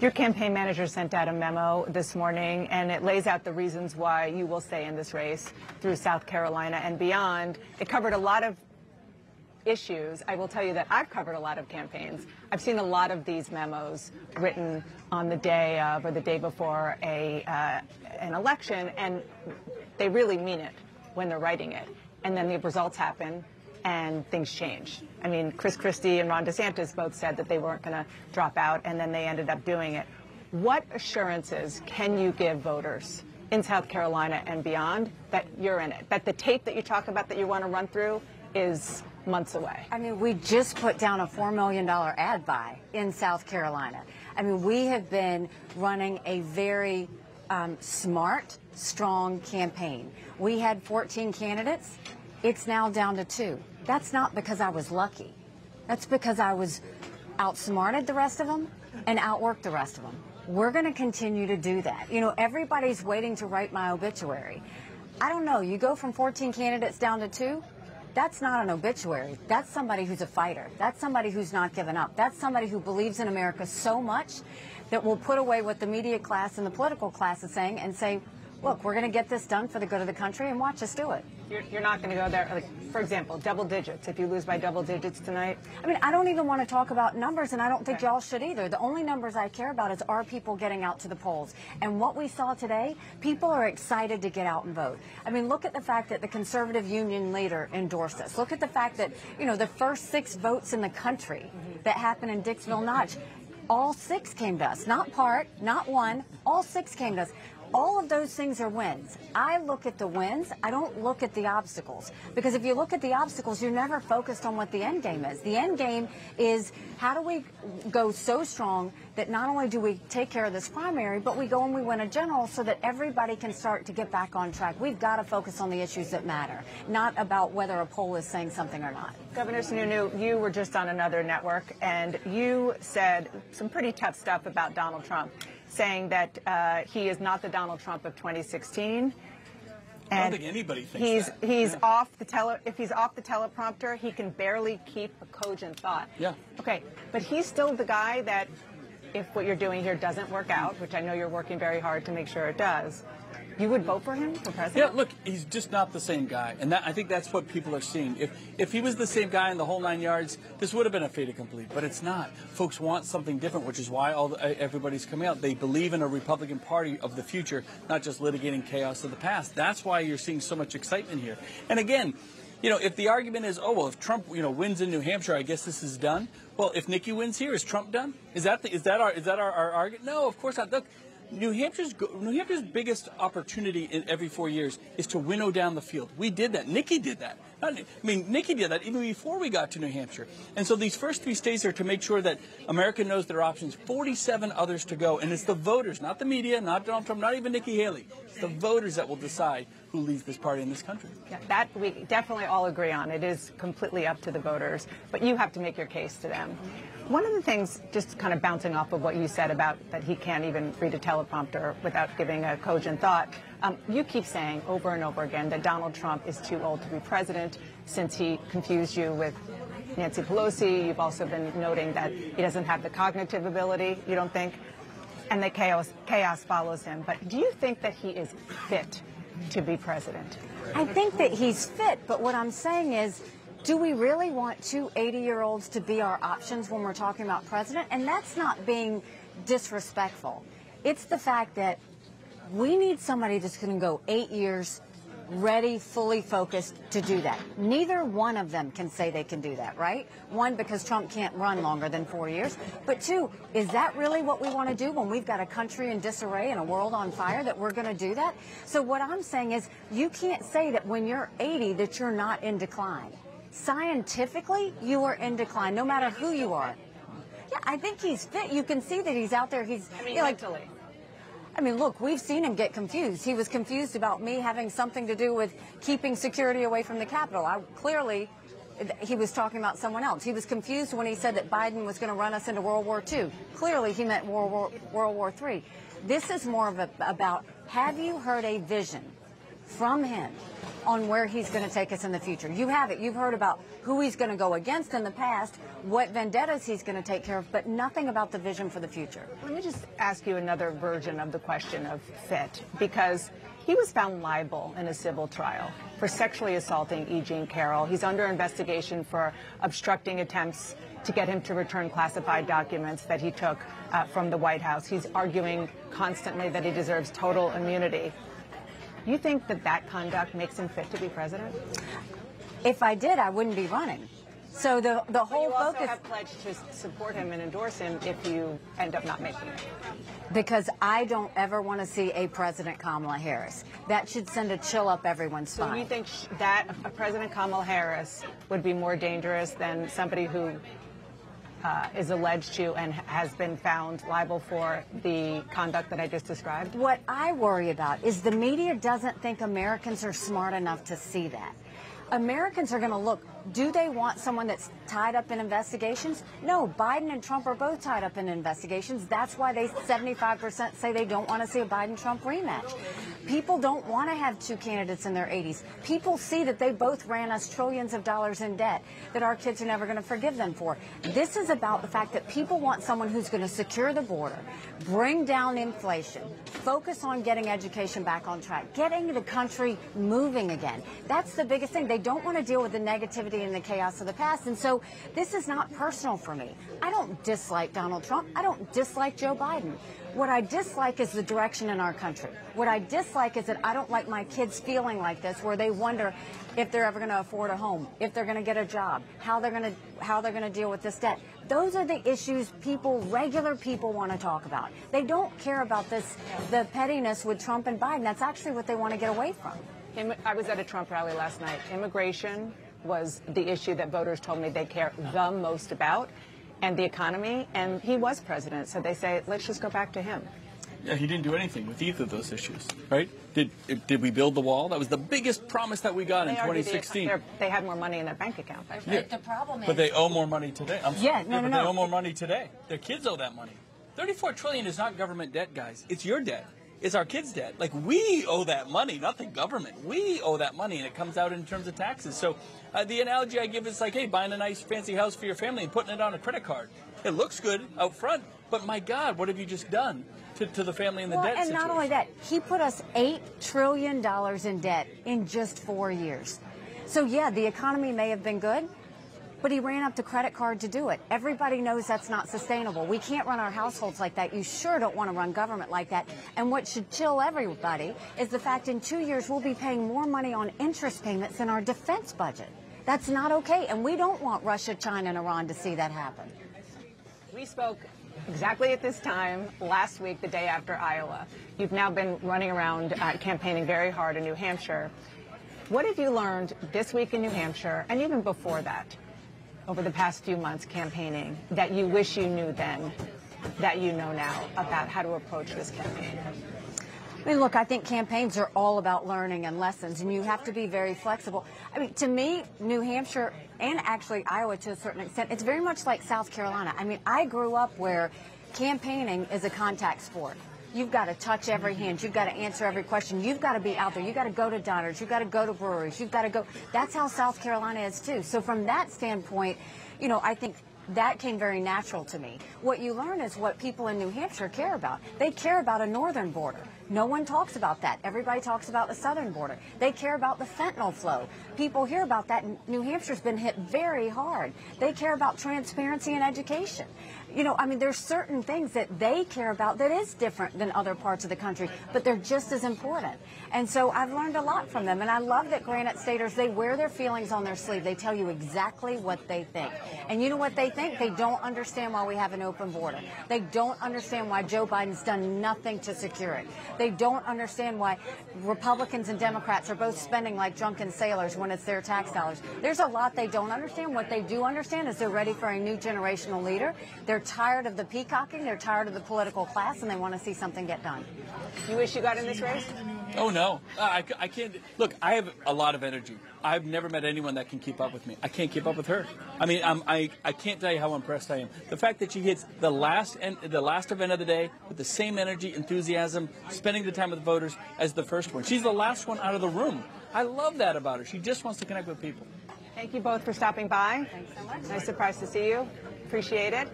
Your campaign manager sent out a memo this morning, and it lays out the reasons why you will stay in this race through South Carolina and beyond. It covered a lot of issues. I will tell you that I've covered a lot of campaigns. I've seen a lot of these memos written on the day of or the day before a uh, an election, and they really mean it when they're writing it. And then the results happen, and things change. I mean, Chris Christie and Ron DeSantis both said that they weren't going to drop out, and then they ended up doing it. What assurances can you give voters in South Carolina and beyond that you're in it? That the tape that you talk about that you want to run through is months away. I mean, we just put down a $4 million ad buy in South Carolina. I mean, we have been running a very um, smart, strong campaign. We had 14 candidates. It's now down to two. That's not because I was lucky. That's because I was outsmarted the rest of them and outworked the rest of them. We're going to continue to do that. You know, everybody's waiting to write my obituary. I don't know. You go from 14 candidates down to two. That's not an obituary. That's somebody who's a fighter. That's somebody who's not given up. That's somebody who believes in America so much that will put away what the media class and the political class is saying and say, look, we're going to get this done for the good of the country and watch us do it. You're, you're not going to go there, like, for example, double digits. If you lose by double digits tonight, I mean, I don't even want to talk about numbers, and I don't think okay. y'all should either. The only numbers I care about is are people getting out to the polls. And what we saw today, people are excited to get out and vote. I mean, look at the fact that the conservative union leader endorsed this. Look at the fact that, you know, the first six votes in the country mm-hmm. that happened in Dixville Notch all six came to us. Not part, not one, all six came to us all of those things are wins. I look at the wins. I don't look at the obstacles. Because if you look at the obstacles, you're never focused on what the end game is. The end game is how do we go so strong that not only do we take care of this primary, but we go and we win a general so that everybody can start to get back on track. We've got to focus on the issues that matter, not about whether a poll is saying something or not. Governor Sununu, you were just on another network and you said some pretty tough stuff about Donald Trump saying that uh, he is not the Donald Trump of 2016. And I don't think anybody thinks he's that. he's yeah. off the tele if he's off the teleprompter, he can barely keep a cogent thought. Yeah. Okay, but he's still the guy that if what you're doing here doesn't work out, which I know you're working very hard to make sure it does, you would vote for him for president? Yeah, look, he's just not the same guy, and that, I think that's what people are seeing. If if he was the same guy in the whole nine yards, this would have been a fait accompli. But it's not. Folks want something different, which is why all the, everybody's coming out. They believe in a Republican Party of the future, not just litigating chaos of the past. That's why you're seeing so much excitement here. And again you know, if the argument is, oh well, if Trump, you know, wins in New Hampshire, I guess this is done. Well, if Nikki wins here, is Trump done? Is that the, is that our is that our, our argument? No, of course not. Look, New Hampshire's New Hampshire's biggest opportunity in every four years is to winnow down the field. We did that. Nikki did that. I mean, Nikki did that even before we got to New Hampshire. And so these first three states are to make sure that America knows their options. 47 others to go. And it's the voters, not the media, not Donald Trump, not even Nikki Haley. It's the voters that will decide who leads this party in this country. Yeah, that we definitely all agree on. It is completely up to the voters, but you have to make your case to them. One of the things, just kind of bouncing off of what you said about that he can't even read a teleprompter without giving a cogent thought, um, you keep saying over and over again that Donald Trump is too old to be president since he confused you with Nancy Pelosi. You've also been noting that he doesn't have the cognitive ability, you don't think, and that chaos, chaos follows him. But do you think that he is fit to be president? I think that he's fit, but what I'm saying is, do we really want two 80-year-olds to be our options when we're talking about president? And that's not being disrespectful. It's the fact that we need somebody that's going to go eight years ready, fully focused to do that. Neither one of them can say they can do that, right? One, because Trump can't run longer than four years. But two, is that really what we want to do when we've got a country in disarray and a world on fire that we're going to do that? So what I'm saying is you can't say that when you're 80 that you're not in decline. Scientifically, you are in decline, no matter who you are. Yeah, I think he's fit. You can see that he's out there. He's I mean, you know, like, mentally. I mean, look, we've seen him get confused. He was confused about me having something to do with keeping security away from the Capitol. I clearly he was talking about someone else. He was confused when he said that Biden was going to run us into World War II. Clearly, he meant World War, World War III. This is more of a, about have you heard a vision from him on where he's going to take us in the future. You have it. You've heard about who he's going to go against in the past, what vendettas he's going to take care of, but nothing about the vision for the future. Let me just ask you another version of the question of fit, because he was found liable in a civil trial for sexually assaulting E. Jean Carroll. He's under investigation for obstructing attempts to get him to return classified documents that he took uh, from the White House. He's arguing constantly that he deserves total immunity. You think that that conduct makes him fit to be president? If I did, I wouldn't be running. So the the But whole you also focus have pledged to support him and endorse him if you end up not making it. because I don't ever want to see a President Kamala Harris. That should send a chill up everyone's spine. So you think that a President Kamala Harris would be more dangerous than somebody who uh, is alleged to and has been found liable for the conduct that I just described? What I worry about is the media doesn't think Americans are smart enough to see that. Americans are going to look, do they want someone that's tied up in investigations? No, Biden and Trump are both tied up in investigations. That's why they 75% say they don't want to see a Biden Trump rematch. People don't want to have two candidates in their 80s. People see that they both ran us trillions of dollars in debt that our kids are never going to forgive them for. This is about the fact that people want someone who's going to secure the border, bring down inflation, focus on getting education back on track, getting the country moving again. That's the biggest thing. They don't want to deal with the negativity and the chaos of the past. And so this is not personal for me. I don't dislike Donald Trump. I don't dislike Joe Biden. What I dislike is the direction in our country. What I dislike is that I don't like my kids feeling like this, where they wonder if they're ever going to afford a home, if they're going to get a job, how they're going to how they're going to deal with this debt. Those are the issues people, regular people, want to talk about. They don't care about this, the pettiness with Trump and Biden. That's actually what they want to get away from. I was at a Trump rally last night. Immigration was the issue that voters told me they care the most about, and the economy. And he was president, so they say, let's just go back to him. Yeah, he didn't do anything with either of those issues, right? Did did we build the wall? That was the biggest promise that we got in They argued the- 2016. they're- They had more money in their bank account. Yeah. The problem is, But they owe more money today. I'm sorry. Yeah, no, no, no. they owe more money today. Their kids owe that money. 34 trillion is not government debt, guys. It's your debt. It's our kids' debt. Like we owe that money, not the government. We owe that money, and it comes out in terms of taxes. So uh, the analogy I give is like, hey, buying a nice fancy house for your family and putting it on a credit card. It looks good out front, but my God, what have you just done to, to the family in the Well, debt and situation? not only that, he put us eight trillion dollars in debt in just four years. So yeah, the economy may have been good, but he ran up the credit card to do it. Everybody knows that's not sustainable. We can't run our households like that. You sure don't want to run government like that. And what should chill everybody is the fact in two years we'll be paying more money on interest payments than our defense budget. That's not okay, and we don't want Russia, China, and Iran to see that happen. We spoke exactly at this time last week, the day after Iowa. You've now been running around uh, campaigning very hard in New Hampshire. What have you learned this week in New Hampshire, and even before that, over the past few months campaigning, that you wish you knew then, that you know now about how to approach this campaign? I mean, look, I think campaigns are all about learning and lessons, and you have to be very flexible. I mean, to me, New Hampshire and actually Iowa to a certain extent, it's very much like South Carolina. I mean, I grew up where campaigning is a contact sport. You've got to touch every hand. You've got to answer every question. You've got to be out there. You've got to go to diners. You've got to go to breweries. You've got to go. That's how South Carolina is, too. So, from that standpoint, you know, I think that came very natural to me. What you learn is what people in New Hampshire care about. They care about a northern border. No one talks about that. Everybody talks about the southern border. They care about the fentanyl flow. People hear about that. New Hampshire's been hit very hard. They care about transparency and education. You know, I mean, there's certain things that they care about that is different than other parts of the country, but they're just as important. And so I've learned a lot from them. And I love that Granite Staters, they wear their feelings on their sleeve. They tell you exactly what they think. And you know what they think? They don't understand why we have an open border. They don't understand why Joe Biden's done nothing to secure it. They don't understand why Republicans and Democrats are both spending like drunken sailors when it's their tax dollars. There's a lot they don't understand. What they do understand is they're ready for a new generational leader. They're They're tired of the peacocking, they're tired of the political class, and they want to see something get done. You wish you got in this race? Oh no, Uh, I, I can't. Look, I have a lot of energy. I've never met anyone that can keep up with me. I can't keep up with her. I mean, I'm, I I can't tell you how impressed I am. The fact that she hits the last en- the last event of the day with the same energy, enthusiasm, spending the time with the voters as the first one. She's the last one out of the room. I love that about her. She just wants to connect with people. Thank you both for stopping by. Thanks so much. Nice surprise to see you. Appreciate it.